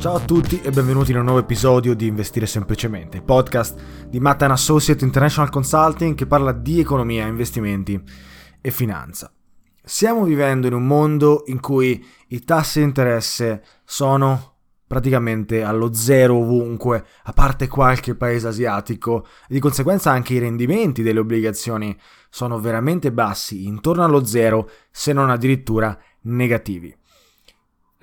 Ciao a tutti e benvenuti in un nuovo episodio di Investire Semplicemente, podcast di Mattan Associate International Consulting che parla di economia, investimenti e finanza. Stiamo vivendo in un mondo in cui i tassi di interesse sono praticamente allo zero ovunque, a parte qualche paese asiatico, e di conseguenza anche i rendimenti delle obbligazioni sono veramente bassi, intorno allo zero, se non addirittura negativi.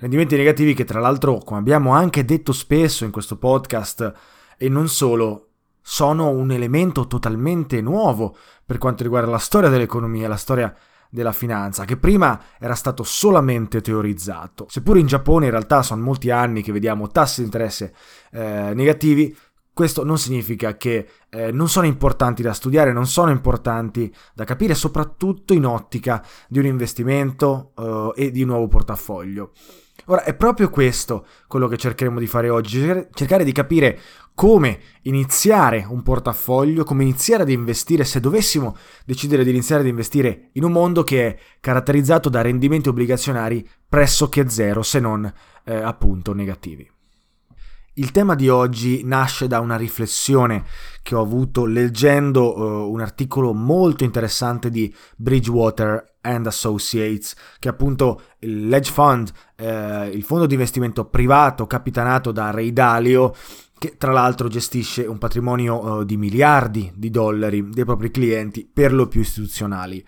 Rendimenti negativi che tra l'altro, come abbiamo anche detto spesso in questo podcast, e non solo, sono un elemento totalmente nuovo per quanto riguarda la storia dell'economia, la storia della finanza, che prima era stato solamente teorizzato. Seppure in Giappone in realtà sono molti anni che vediamo tassi di interesse eh, negativi, questo non significa che eh, non sono importanti da studiare, non sono importanti da capire, soprattutto in ottica di un investimento eh, e di un nuovo portafoglio. Ora, è proprio questo quello che cercheremo di fare oggi, cercare di capire come iniziare un portafoglio, come iniziare ad investire se dovessimo decidere di iniziare ad investire in un mondo che è caratterizzato da rendimenti obbligazionari pressoché zero, se non eh, appunto negativi. Il tema di oggi nasce da una riflessione che ho avuto leggendo uh, un articolo molto interessante di Bridgewater and Associates, che è appunto Ledge Fund, eh, il fondo di investimento privato capitanato da Ray Dalio, che tra l'altro gestisce un patrimonio uh, di miliardi di dollari dei propri clienti, per lo più istituzionali.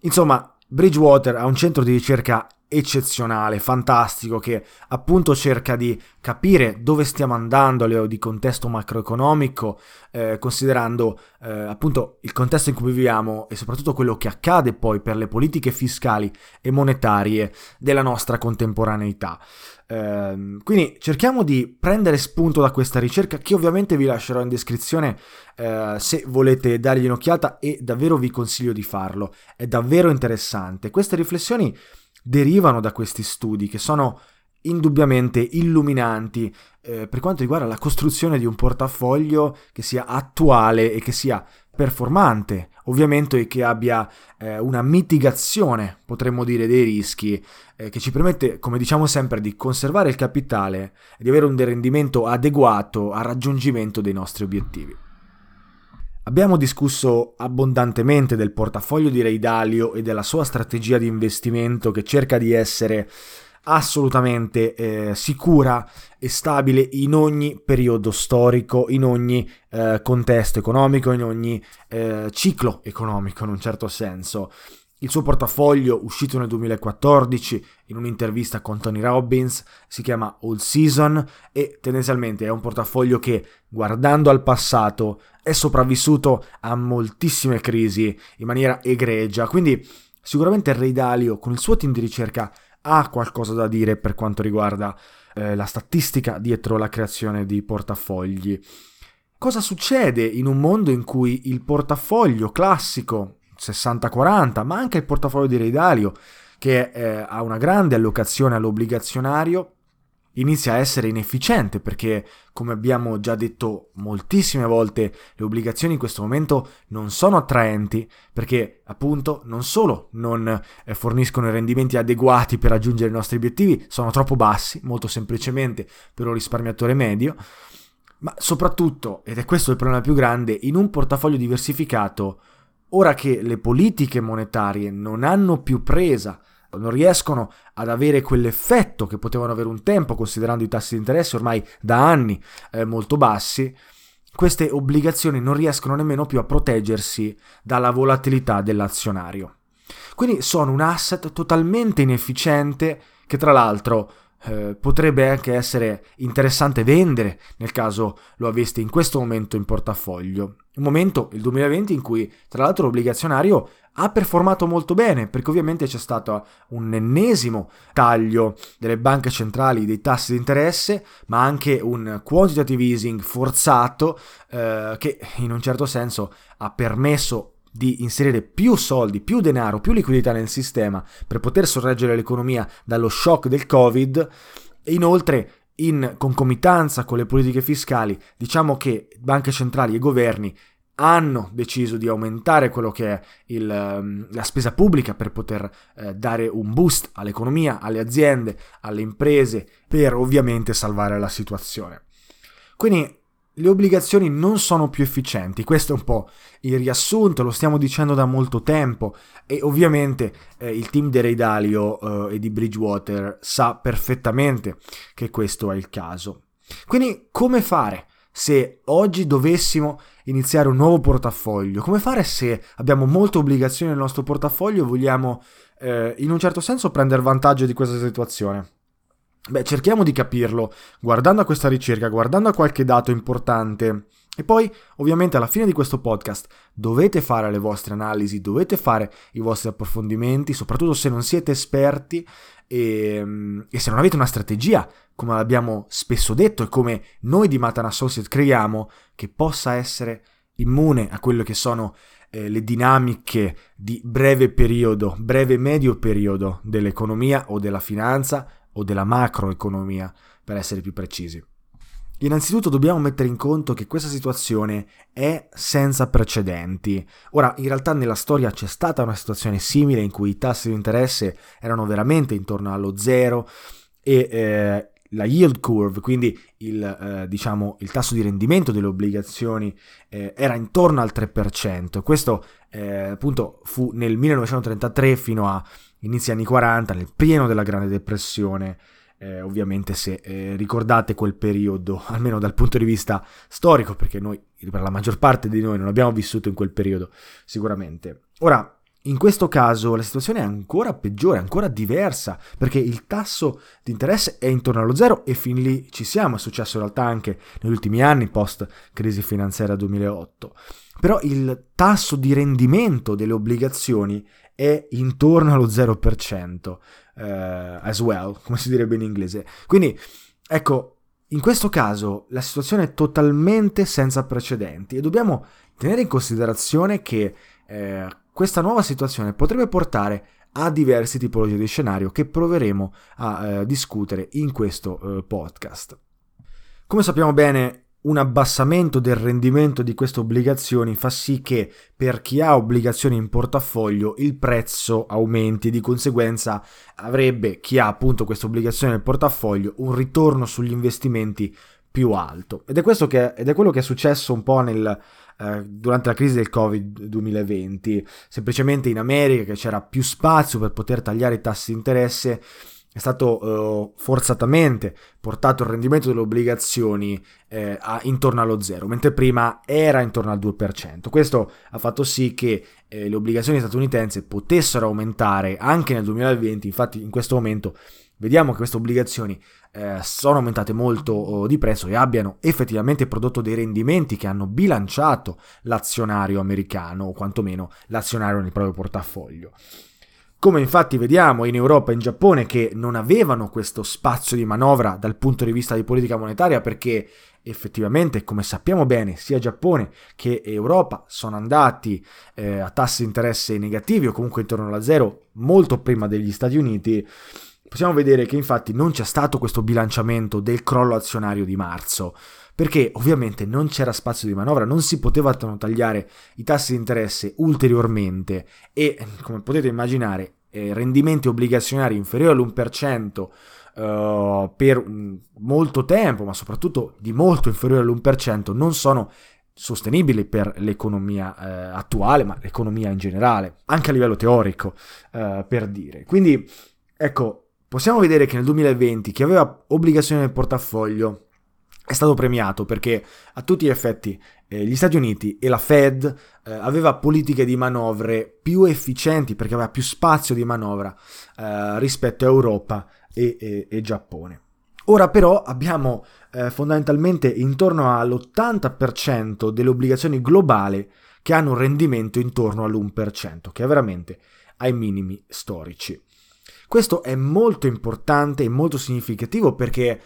Insomma, Bridgewater ha un centro di ricerca eccezionale, fantastico, che appunto cerca di capire dove stiamo andando a livello di contesto macroeconomico, eh, considerando eh, appunto il contesto in cui viviamo e soprattutto quello che accade poi per le politiche fiscali e monetarie della nostra contemporaneità. Eh, quindi cerchiamo di prendere spunto da questa ricerca che ovviamente vi lascerò in descrizione eh, se volete dargli un'occhiata e davvero vi consiglio di farlo, è davvero interessante. Queste riflessioni derivano da questi studi che sono indubbiamente illuminanti eh, per quanto riguarda la costruzione di un portafoglio che sia attuale e che sia performante, ovviamente e che abbia eh, una mitigazione, potremmo dire, dei rischi, eh, che ci permette, come diciamo sempre, di conservare il capitale e di avere un rendimento adeguato al raggiungimento dei nostri obiettivi. Abbiamo discusso abbondantemente del portafoglio di Ray Dalio e della sua strategia di investimento che cerca di essere assolutamente eh, sicura e stabile in ogni periodo storico, in ogni eh, contesto economico, in ogni eh, ciclo economico in un certo senso. Il suo portafoglio, uscito nel 2014 in un'intervista con Tony Robbins, si chiama All Season e tendenzialmente è un portafoglio che, guardando al passato, è sopravvissuto a moltissime crisi in maniera egregia. Quindi sicuramente Ray Dalio, con il suo team di ricerca, ha qualcosa da dire per quanto riguarda eh, la statistica dietro la creazione di portafogli. Cosa succede in un mondo in cui il portafoglio classico 60-40, ma anche il portafoglio di Ray Dalio, che eh, ha una grande allocazione all'obbligazionario, inizia a essere inefficiente perché, come abbiamo già detto moltissime volte, le obbligazioni in questo momento non sono attraenti perché appunto non solo non eh, forniscono i rendimenti adeguati per raggiungere i nostri obiettivi, sono troppo bassi, molto semplicemente per un risparmiatore medio, ma soprattutto, ed è questo il problema più grande, in un portafoglio diversificato, ora che le politiche monetarie non hanno più presa non riescono ad avere quell'effetto che potevano avere un tempo, considerando i tassi di interesse ormai da anni eh, molto bassi, queste obbligazioni non riescono nemmeno più a proteggersi dalla volatilità dell'azionario. Quindi sono un asset totalmente inefficiente che tra l'altro eh, potrebbe anche essere interessante vendere nel caso lo aveste in questo momento in portafoglio. Un momento, il 2020, in cui tra l'altro l'obbligazionario ha performato molto bene perché ovviamente c'è stato un ennesimo taglio delle banche centrali dei tassi di interesse ma anche un quantitative easing forzato eh, che in un certo senso ha permesso di inserire più soldi, più denaro, più liquidità nel sistema per poter sorreggere l'economia dallo shock del Covid e inoltre in concomitanza con le politiche fiscali diciamo che banche centrali e governi hanno deciso di aumentare quello che è il, ehm, la spesa pubblica per poter eh, dare un boost all'economia, alle aziende, alle imprese, per ovviamente salvare la situazione. Quindi le obbligazioni non sono più efficienti, questo è un po' il riassunto, lo stiamo dicendo da molto tempo e ovviamente eh, il team di Ray Dalio eh, e di Bridgewater sa perfettamente che questo è il caso. Quindi come fare se oggi dovessimo iniziare un nuovo portafoglio? Come fare se abbiamo molte obbligazioni nel nostro portafoglio e vogliamo eh, in un certo senso prendere vantaggio di questa situazione? Beh, cerchiamo di capirlo guardando a questa ricerca, guardando a qualche dato importante. E poi, ovviamente, alla fine di questo podcast dovete fare le vostre analisi, dovete fare i vostri approfondimenti, soprattutto se non siete esperti e, e se non avete una strategia, come abbiamo spesso detto e come noi di Matan Associate creiamo, che possa essere immune a quello che sono eh, le dinamiche di breve periodo, breve medio periodo dell'economia o della finanza o della macroeconomia, per essere più precisi. Innanzitutto dobbiamo mettere in conto che questa situazione è senza precedenti. Ora, in realtà nella storia c'è stata una situazione simile in cui i tassi di interesse erano veramente intorno allo zero e eh, la yield curve, quindi il, eh, diciamo, il, tasso di rendimento delle obbligazioni eh, era intorno al 3%. Questo eh, appunto fu nel 1933 fino a inizi anni 40, nel pieno della Grande Depressione. Eh, ovviamente se eh, ricordate quel periodo, almeno dal punto di vista storico, perché noi, per la maggior parte di noi, non abbiamo vissuto in quel periodo, sicuramente. Ora, in questo caso la situazione è ancora peggiore, ancora diversa, perché il tasso di interesse è intorno allo zero e fin lì ci siamo, è successo in realtà anche negli ultimi anni, post crisi finanziaria 2008. Però il tasso di rendimento delle obbligazioni è intorno allo 0%, eh, as well, come si direbbe in inglese. Quindi, ecco, in questo caso la situazione è totalmente senza precedenti e dobbiamo tenere in considerazione che eh, questa nuova situazione potrebbe portare a diverse tipologie di scenario che proveremo a eh, discutere in questo eh, podcast. Come sappiamo bene, un abbassamento del rendimento di queste obbligazioni fa sì che per chi ha obbligazioni in portafoglio il prezzo aumenti e di conseguenza avrebbe chi ha appunto queste obbligazioni nel portafoglio un ritorno sugli investimenti più alto. Ed è, che, ed è quello che è successo un po' nel, eh, durante la crisi del Covid 2020. Semplicemente in America che c'era più spazio per poter tagliare i tassi di interesse è stato uh, forzatamente portato il rendimento delle obbligazioni eh, a, intorno allo zero, mentre prima era intorno al 2%. Questo ha fatto sì che eh, le obbligazioni statunitensi potessero aumentare anche nel 2020, infatti in questo momento vediamo che queste obbligazioni eh, sono aumentate molto oh, di prezzo e abbiano effettivamente prodotto dei rendimenti che hanno bilanciato l'azionario americano o quantomeno l'azionario nel proprio portafoglio. Come infatti vediamo in Europa e in Giappone che non avevano questo spazio di manovra dal punto di vista di politica monetaria perché effettivamente, come sappiamo bene, sia Giappone che Europa sono andati eh, a tassi di interesse negativi o comunque intorno alla zero molto prima degli Stati Uniti, possiamo vedere che infatti non c'è stato questo bilanciamento del crollo azionario di marzo, perché ovviamente non c'era spazio di manovra, non si potevano tagliare i tassi di interesse ulteriormente e, come potete immaginare, eh, rendimenti obbligazionari inferiori all'1% Uh, per molto tempo, ma soprattutto di molto inferiore all'1%, non sono sostenibili per l'economia eh, attuale, ma l'economia in generale, anche a livello teorico, eh, per dire. Quindi, ecco, possiamo vedere che nel 2020 chi aveva obbligazioni nel portafoglio è stato premiato perché a tutti gli effetti eh, gli Stati Uniti e la Fed eh, aveva politiche di manovre più efficienti perché aveva più spazio di manovra eh, rispetto a Europa e, e, e, Giappone. Ora però abbiamo eh, fondamentalmente intorno all'80% delle obbligazioni globali che hanno un rendimento intorno all'1%, che è veramente ai minimi storici. Questo è molto importante e molto significativo perché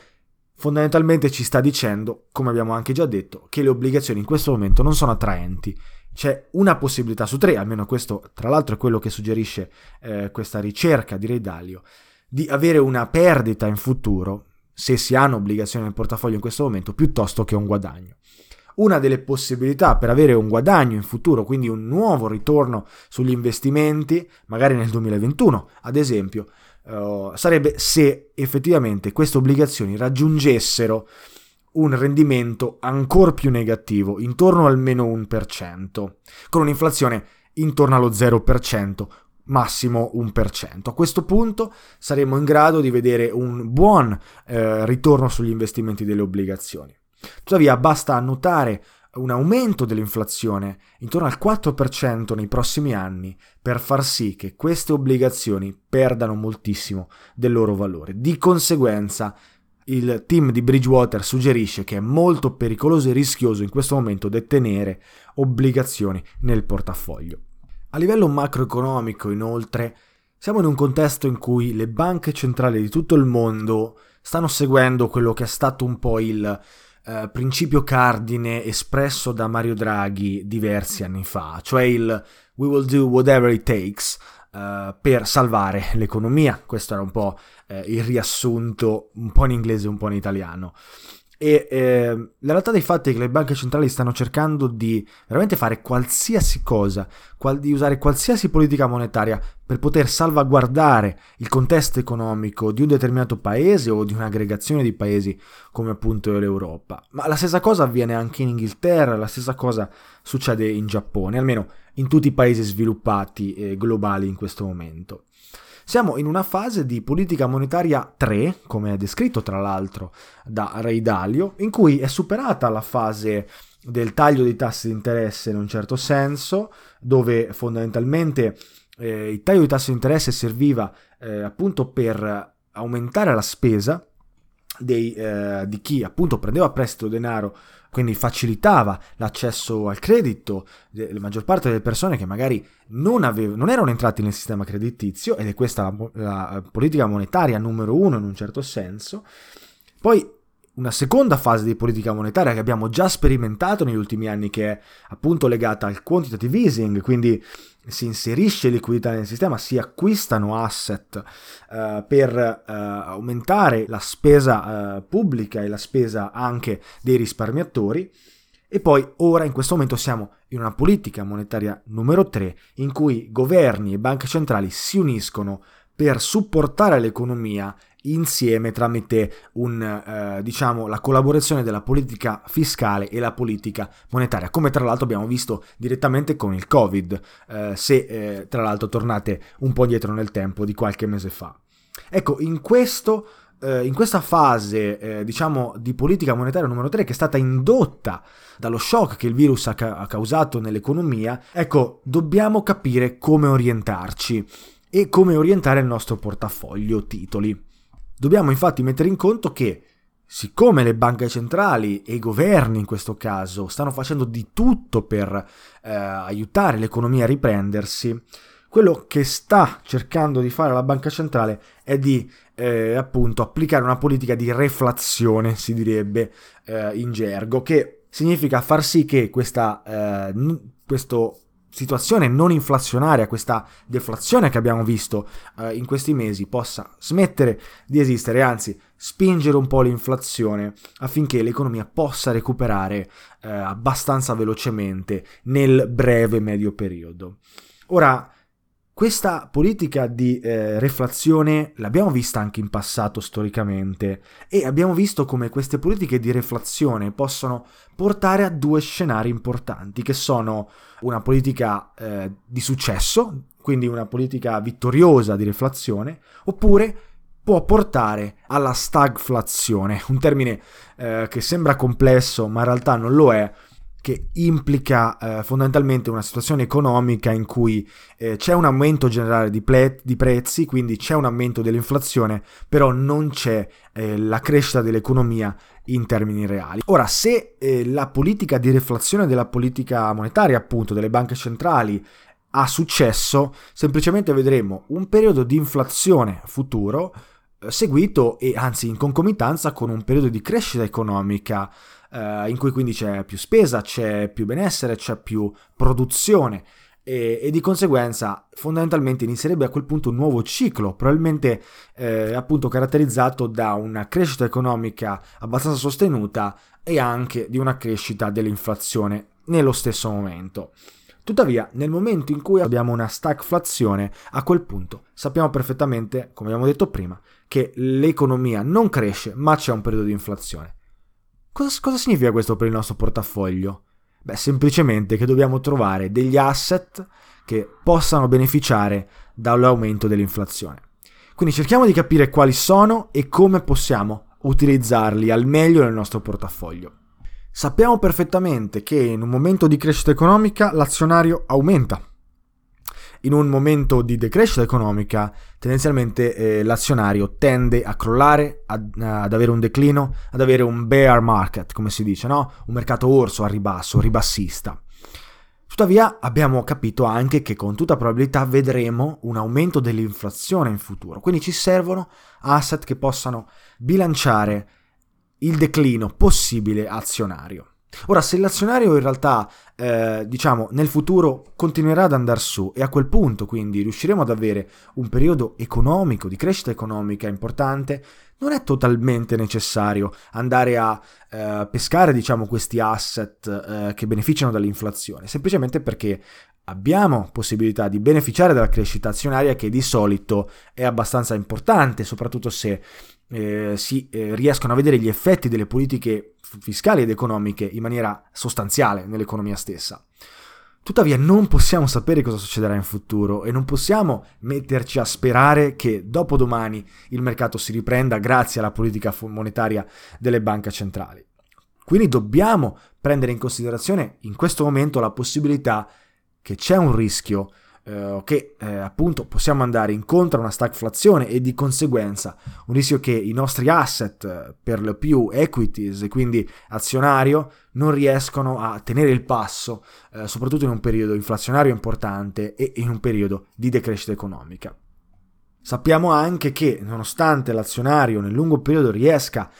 fondamentalmente ci sta dicendo, come abbiamo anche già detto, che le obbligazioni in questo momento non sono attraenti. C'è una possibilità su tre, almeno questo tra l'altro è quello che suggerisce eh, questa ricerca di Ray Dalio, di avere una perdita in futuro se si hanno obbligazioni nel portafoglio in questo momento piuttosto che un guadagno. Una delle possibilità per avere un guadagno in futuro, quindi un nuovo ritorno sugli investimenti, magari nel 2021, ad esempio, uh, sarebbe se effettivamente queste obbligazioni raggiungessero un rendimento ancora più negativo, intorno al meno 1%, con un'inflazione intorno allo 0%, massimo 1%. A questo punto saremo in grado di vedere un buon eh, ritorno sugli investimenti delle obbligazioni. Tuttavia basta notare un aumento dell'inflazione intorno al 4% nei prossimi anni per far sì che queste obbligazioni perdano moltissimo del loro valore. Di conseguenza il team di Bridgewater suggerisce che è molto pericoloso e rischioso in questo momento detenere obbligazioni nel portafoglio. A livello macroeconomico, inoltre, siamo in un contesto in cui le banche centrali di tutto il mondo stanno seguendo quello che è stato un po' il eh, principio cardine espresso da Mario Draghi diversi anni fa, cioè il we will do whatever it takes uh, per salvare l'economia. Questo era un po' uh, il riassunto, un po' in inglese e un po' in italiano. E eh, la realtà dei fatti è che le banche centrali stanno cercando di veramente fare qualsiasi cosa, qual- di usare qualsiasi politica monetaria per poter salvaguardare il contesto economico di un determinato paese o di un'aggregazione di paesi come appunto l'Europa. Ma la stessa cosa avviene anche in Inghilterra, la stessa cosa succede in Giappone, almeno in tutti i paesi sviluppati e globali in questo momento. Siamo in una fase di politica monetaria 3, come è descritto tra l'altro da Ray Dalio, in cui è superata la fase del taglio dei tassi di interesse in un certo senso, dove fondamentalmente eh, il taglio dei tassi di interesse serviva eh, appunto per aumentare la spesa dei, eh, di chi appunto prendeva prestito denaro quindi facilitava l'accesso al credito della maggior parte delle persone che magari non, avevano, non erano entrati nel sistema creditizio, ed è questa la, la politica monetaria numero uno in un certo senso. Poi una seconda fase di politica monetaria che abbiamo già sperimentato negli ultimi anni, che è appunto legata al quantitative easing, quindi si inserisce liquidità nel sistema, si acquistano asset uh, per uh, aumentare la spesa uh, pubblica e la spesa anche dei risparmiatori. E poi ora in questo momento siamo in una politica monetaria numero 3 in cui governi e banche centrali si uniscono per supportare l'economia insieme tramite un, eh, diciamo, la collaborazione della politica fiscale e la politica monetaria, come tra l'altro abbiamo visto direttamente con il Covid, eh, se eh, tra l'altro tornate un po' indietro nel tempo di qualche mese fa. Ecco, in questo eh, in questa fase, eh, diciamo, di politica monetaria numero 3, che è stata indotta dallo shock che il virus ha, ca- ha causato nell'economia, ecco, dobbiamo capire come orientarci e come orientare il nostro portafoglio titoli. Dobbiamo infatti mettere in conto che siccome le banche centrali e i governi in questo caso stanno facendo di tutto per eh, aiutare l'economia a riprendersi, quello che sta cercando di fare la banca centrale è di eh, appunto applicare una politica di reflazione, si direbbe eh, in gergo, che significa far sì che questa eh, n- questo situazione non inflazionaria, questa deflazione che abbiamo visto eh, in questi mesi possa smettere di esistere, anzi spingere un po' l'inflazione affinché l'economia possa recuperare eh, abbastanza velocemente nel breve medio periodo. Ora, questa politica di eh, reflazione l'abbiamo vista anche in passato storicamente e abbiamo visto come queste politiche di reflazione possono portare a due scenari importanti che sono una politica eh, di successo, quindi una politica vittoriosa di reflazione, oppure può portare alla stagflazione, un termine eh, che sembra complesso ma in realtà non lo è, che implica eh, fondamentalmente una situazione economica in cui eh, c'è un aumento generale di, ple- di, prezzi, quindi c'è un aumento dell'inflazione, però non c'è eh, la crescita dell'economia in termini reali. Ora, se eh, la politica di reflazione della politica monetaria, appunto, delle banche centrali ha successo, semplicemente vedremo un periodo di inflazione futuro eh, seguito e anzi in concomitanza con un periodo di crescita economica eh, in cui quindi c'è più spesa, c'è più benessere, c'è più produzione e, e, di conseguenza fondamentalmente inizierebbe a quel punto un nuovo ciclo, probabilmente eh, appunto caratterizzato da una crescita economica abbastanza sostenuta e anche di una crescita dell'inflazione nello stesso momento. Tuttavia, nel momento in cui abbiamo una stagflazione, a quel punto sappiamo perfettamente, come abbiamo detto prima, che l'economia non cresce, ma c'è un periodo di inflazione. Cosa, cosa significa questo per il nostro portafoglio? Beh, semplicemente che dobbiamo trovare degli asset che possano beneficiare dall'aumento dell'inflazione. Quindi cerchiamo di capire quali sono e come possiamo utilizzarli al meglio nel nostro portafoglio. Sappiamo perfettamente che in un momento di crescita economica l'azionario aumenta in un momento di decrescita economica tendenzialmente eh, l'azionario tende a crollare, ad, ad, avere un declino, ad avere un bear market, come si dice, no? un mercato orso a ribasso, ribassista. Tuttavia abbiamo capito anche che con tutta probabilità vedremo un aumento dell'inflazione in futuro, quindi ci servono asset che possano bilanciare il declino possibile azionario. Ora, se l'azionario in realtà, eh, diciamo, nel futuro continuerà ad andare su e a quel punto quindi riusciremo ad avere un periodo economico, di crescita economica importante, non è totalmente necessario andare a eh, pescare, diciamo, questi asset eh, che beneficiano dall'inflazione, semplicemente perché abbiamo possibilità di beneficiare dalla crescita azionaria che di solito è abbastanza importante, soprattutto se eh, si eh, riescono a vedere gli effetti delle politiche fiscali ed economiche in maniera sostanziale nell'economia stessa. Tuttavia non possiamo sapere cosa succederà in futuro e non possiamo metterci a sperare che dopodomani il mercato si riprenda grazie alla politica monetaria delle banche centrali. Quindi dobbiamo prendere in considerazione in questo momento la possibilità che c'è un rischio eh, che eh, appunto possiamo andare incontro a una stagflazione e di conseguenza un rischio che i nostri asset eh, per lo più equities e quindi azionario non riescono a tenere il passo eh, soprattutto in un periodo inflazionario importante e in un periodo di decrescita economica. Sappiamo anche che nonostante l'azionario nel lungo periodo riesca a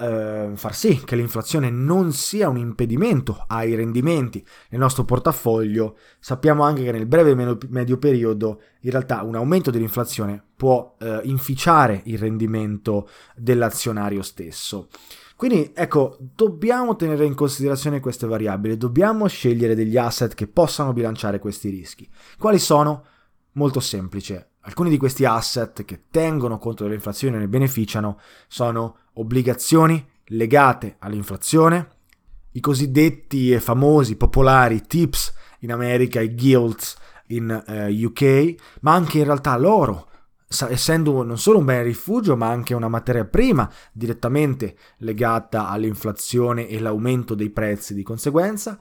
eh, far sì che l'inflazione non sia un impedimento ai rendimenti nel nostro portafoglio, sappiamo anche che nel breve e medio periodo in realtà un aumento dell'inflazione può eh, inficiare il rendimento dell'azionario stesso. Quindi ecco, dobbiamo tenere in considerazione queste variabili, dobbiamo scegliere degli asset che possano bilanciare questi rischi. Quali sono? Molto semplice. Alcuni di questi asset che tengono conto dell'inflazione e ne beneficiano sono obbligazioni legate all'inflazione, i cosiddetti e famosi popolari tips in America, i guilds in eh, UK, ma anche in realtà l'oro, essendo non solo un bene rifugio ma anche una materia prima direttamente legata all'inflazione e l'aumento dei prezzi di conseguenza,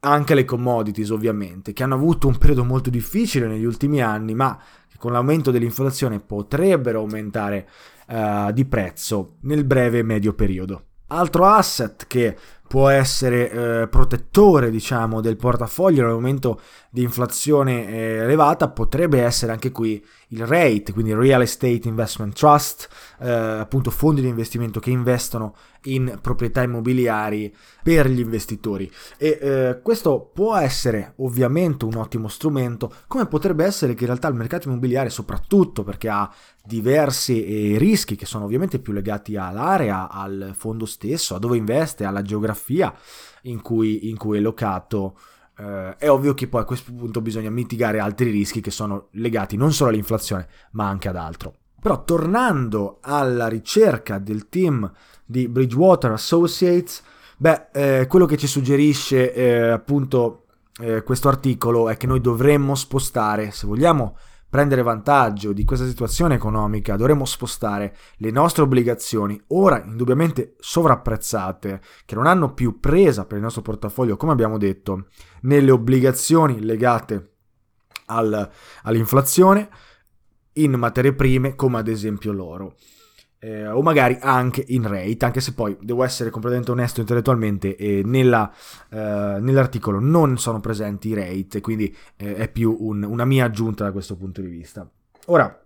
anche le commodities ovviamente, che hanno avuto un periodo molto difficile negli ultimi anni, ma con l'aumento dell'inflazione potrebbero aumentare uh, di prezzo nel breve medio periodo. Altro asset che può essere eh, protettore diciamo del portafoglio nel momento di inflazione eh, elevata potrebbe essere anche qui il rate quindi Real Estate Investment Trust eh, appunto fondi di investimento che investono in proprietà immobiliari per gli investitori. E eh, questo può essere ovviamente un ottimo strumento come potrebbe essere che in realtà il mercato immobiliare soprattutto perché ha diversi eh, rischi che sono ovviamente più legati all'area al fondo stesso a dove investe alla geografia geografia in cui, in cui è locato, eh, è ovvio che poi a questo punto bisogna mitigare altri rischi che sono legati non solo all'inflazione ma anche ad altro. Però tornando alla ricerca del team di Bridgewater Associates, beh, eh, quello che ci suggerisce eh, appunto eh, questo articolo è che noi dovremmo spostare, se vogliamo prendere vantaggio di questa situazione economica dovremmo spostare le nostre obbligazioni, ora indubbiamente sovrapprezzate, che non hanno più presa per il nostro portafoglio, come abbiamo detto, nelle obbligazioni legate al, all'inflazione in materie prime come ad esempio l'oro eh, o magari anche in rate, anche se poi devo essere completamente onesto intellettualmente e nella, eh, nell'articolo non sono presenti i rate, quindi eh, è più un, una mia aggiunta da questo punto di vista. Ora,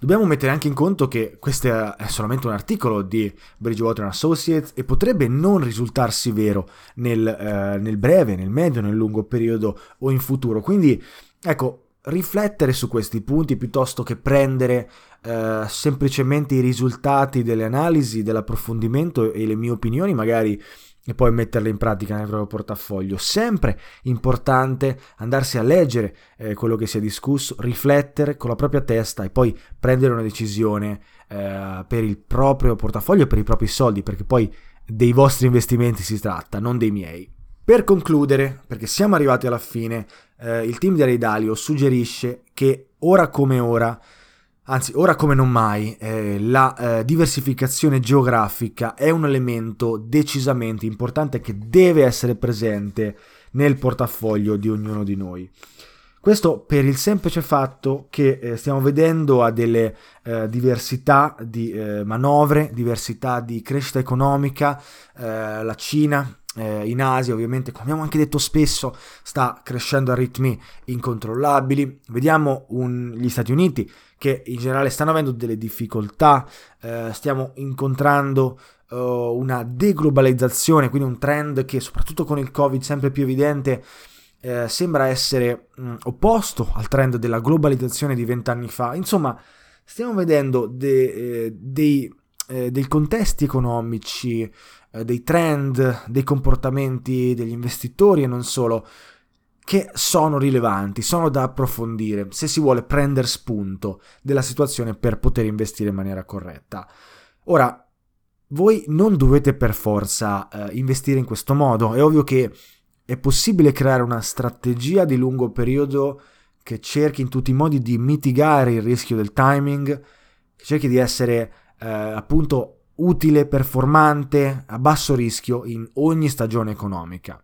Dobbiamo mettere anche in conto che questo è solamente un articolo di Bridgewater Associates e potrebbe non risultarsi vero nel, eh, nel, breve, nel medio, nel lungo periodo o in futuro. Quindi, ecco, riflettere su questi punti piuttosto che prendere eh, semplicemente i risultati delle analisi, dell'approfondimento e le mie opinioni magari e poi metterle in pratica nel proprio portafoglio. Sempre importante andarsi a leggere eh, quello che si è discusso, riflettere con la propria testa e poi prendere una decisione eh, per il proprio portafoglio e per i propri soldi, perché poi dei vostri investimenti si tratta, non dei miei. Per concludere, perché siamo arrivati alla fine, eh, il team di Aridalio suggerisce che ora come ora Anzi, ora come non mai, eh, la eh, diversificazione geografica è un elemento decisamente importante che deve essere presente nel portafoglio di ognuno di noi. Questo per il semplice fatto che eh, stiamo vedendo a delle eh, diversità di eh, manovre, diversità di crescita economica, eh, la Cina eh, in Asia ovviamente, come abbiamo anche detto spesso, sta crescendo a ritmi incontrollabili. Vediamo un, gli Stati Uniti che in generale stanno avendo delle difficoltà, eh, stiamo incontrando uh, una deglobalizzazione, quindi un trend che soprattutto con il Covid sempre più evidente eh, sembra essere mh, opposto al trend della globalizzazione di vent'anni fa. Insomma, stiamo vedendo de, eh, dei, eh, dei contesti economici eh, dei trend, dei comportamenti degli investitori e non solo, che sono rilevanti, sono da approfondire se si vuole prendere spunto della situazione per poter investire in maniera corretta. Ora, voi non dovete per forza eh, investire in questo modo, è ovvio che è possibile creare una strategia di lungo periodo che cerchi in tutti i modi di mitigare il rischio del timing, cerchi di essere eh, appunto utile, performante, a basso rischio in ogni stagione economica.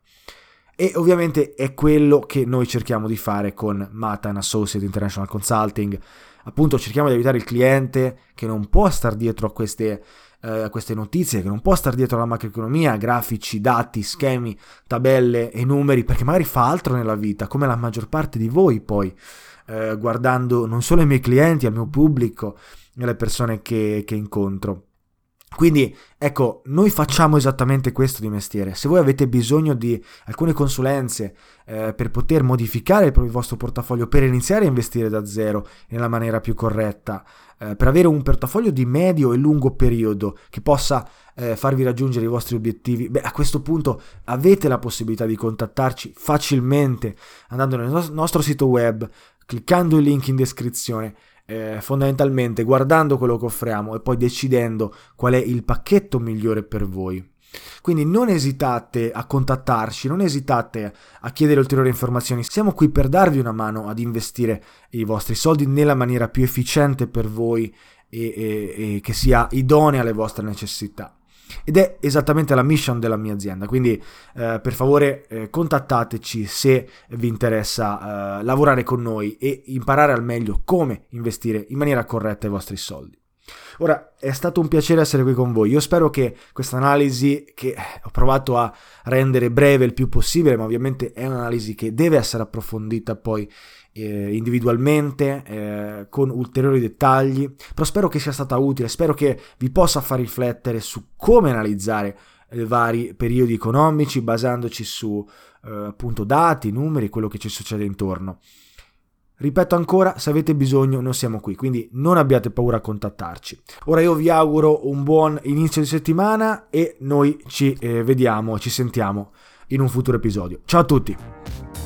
E ovviamente è quello che noi cerchiamo di fare con Matan Associate International Consulting. Appunto cerchiamo di aiutare il cliente che non può stare dietro a queste, eh, a queste notizie, che non può stare dietro alla macroeconomia, grafici, dati, schemi, tabelle e numeri, perché magari fa altro nella vita, come la maggior parte di voi poi, eh, guardando non solo i miei clienti, al mio pubblico alle persone che, che incontro Quindi ecco, noi facciamo esattamente questo di mestiere. Se voi avete bisogno di alcune consulenze eh, per poter modificare il vostro portafoglio, per iniziare a investire da zero nella maniera più corretta, eh, per avere un portafoglio di medio e lungo periodo che possa eh, farvi raggiungere i vostri obiettivi, beh a questo punto avete la possibilità di contattarci facilmente andando nel nostro sito web, cliccando il link in descrizione eh, fondamentalmente guardando quello che offriamo e poi decidendo qual è il pacchetto migliore per voi. Quindi non esitate a contattarci, non esitate a chiedere ulteriori informazioni, siamo qui per darvi una mano ad investire i vostri soldi nella maniera più efficiente per voi e, e, e che sia idonea alle vostre necessità. Ed è esattamente la mission della mia azienda, quindi eh, per favore eh, contattateci se vi interessa eh, lavorare con noi e imparare al meglio come investire in maniera corretta i vostri soldi. Ora, è stato un piacere essere qui con voi. Io spero che questa analisi, che ho provato a rendere breve il più possibile, ma ovviamente è un'analisi che deve essere approfondita poi eh, individualmente, eh, con ulteriori dettagli, però spero che sia stata utile, spero che vi possa far riflettere su come analizzare eh, vari periodi economici basandoci su eh, appunto dati, numeri, quello che ci succede intorno. Ripeto ancora, se avete bisogno noi siamo qui, quindi non abbiate paura a contattarci. Ora io vi auguro un buon inizio di settimana e noi ci eh, vediamo, ci sentiamo in un futuro episodio. Ciao a tutti!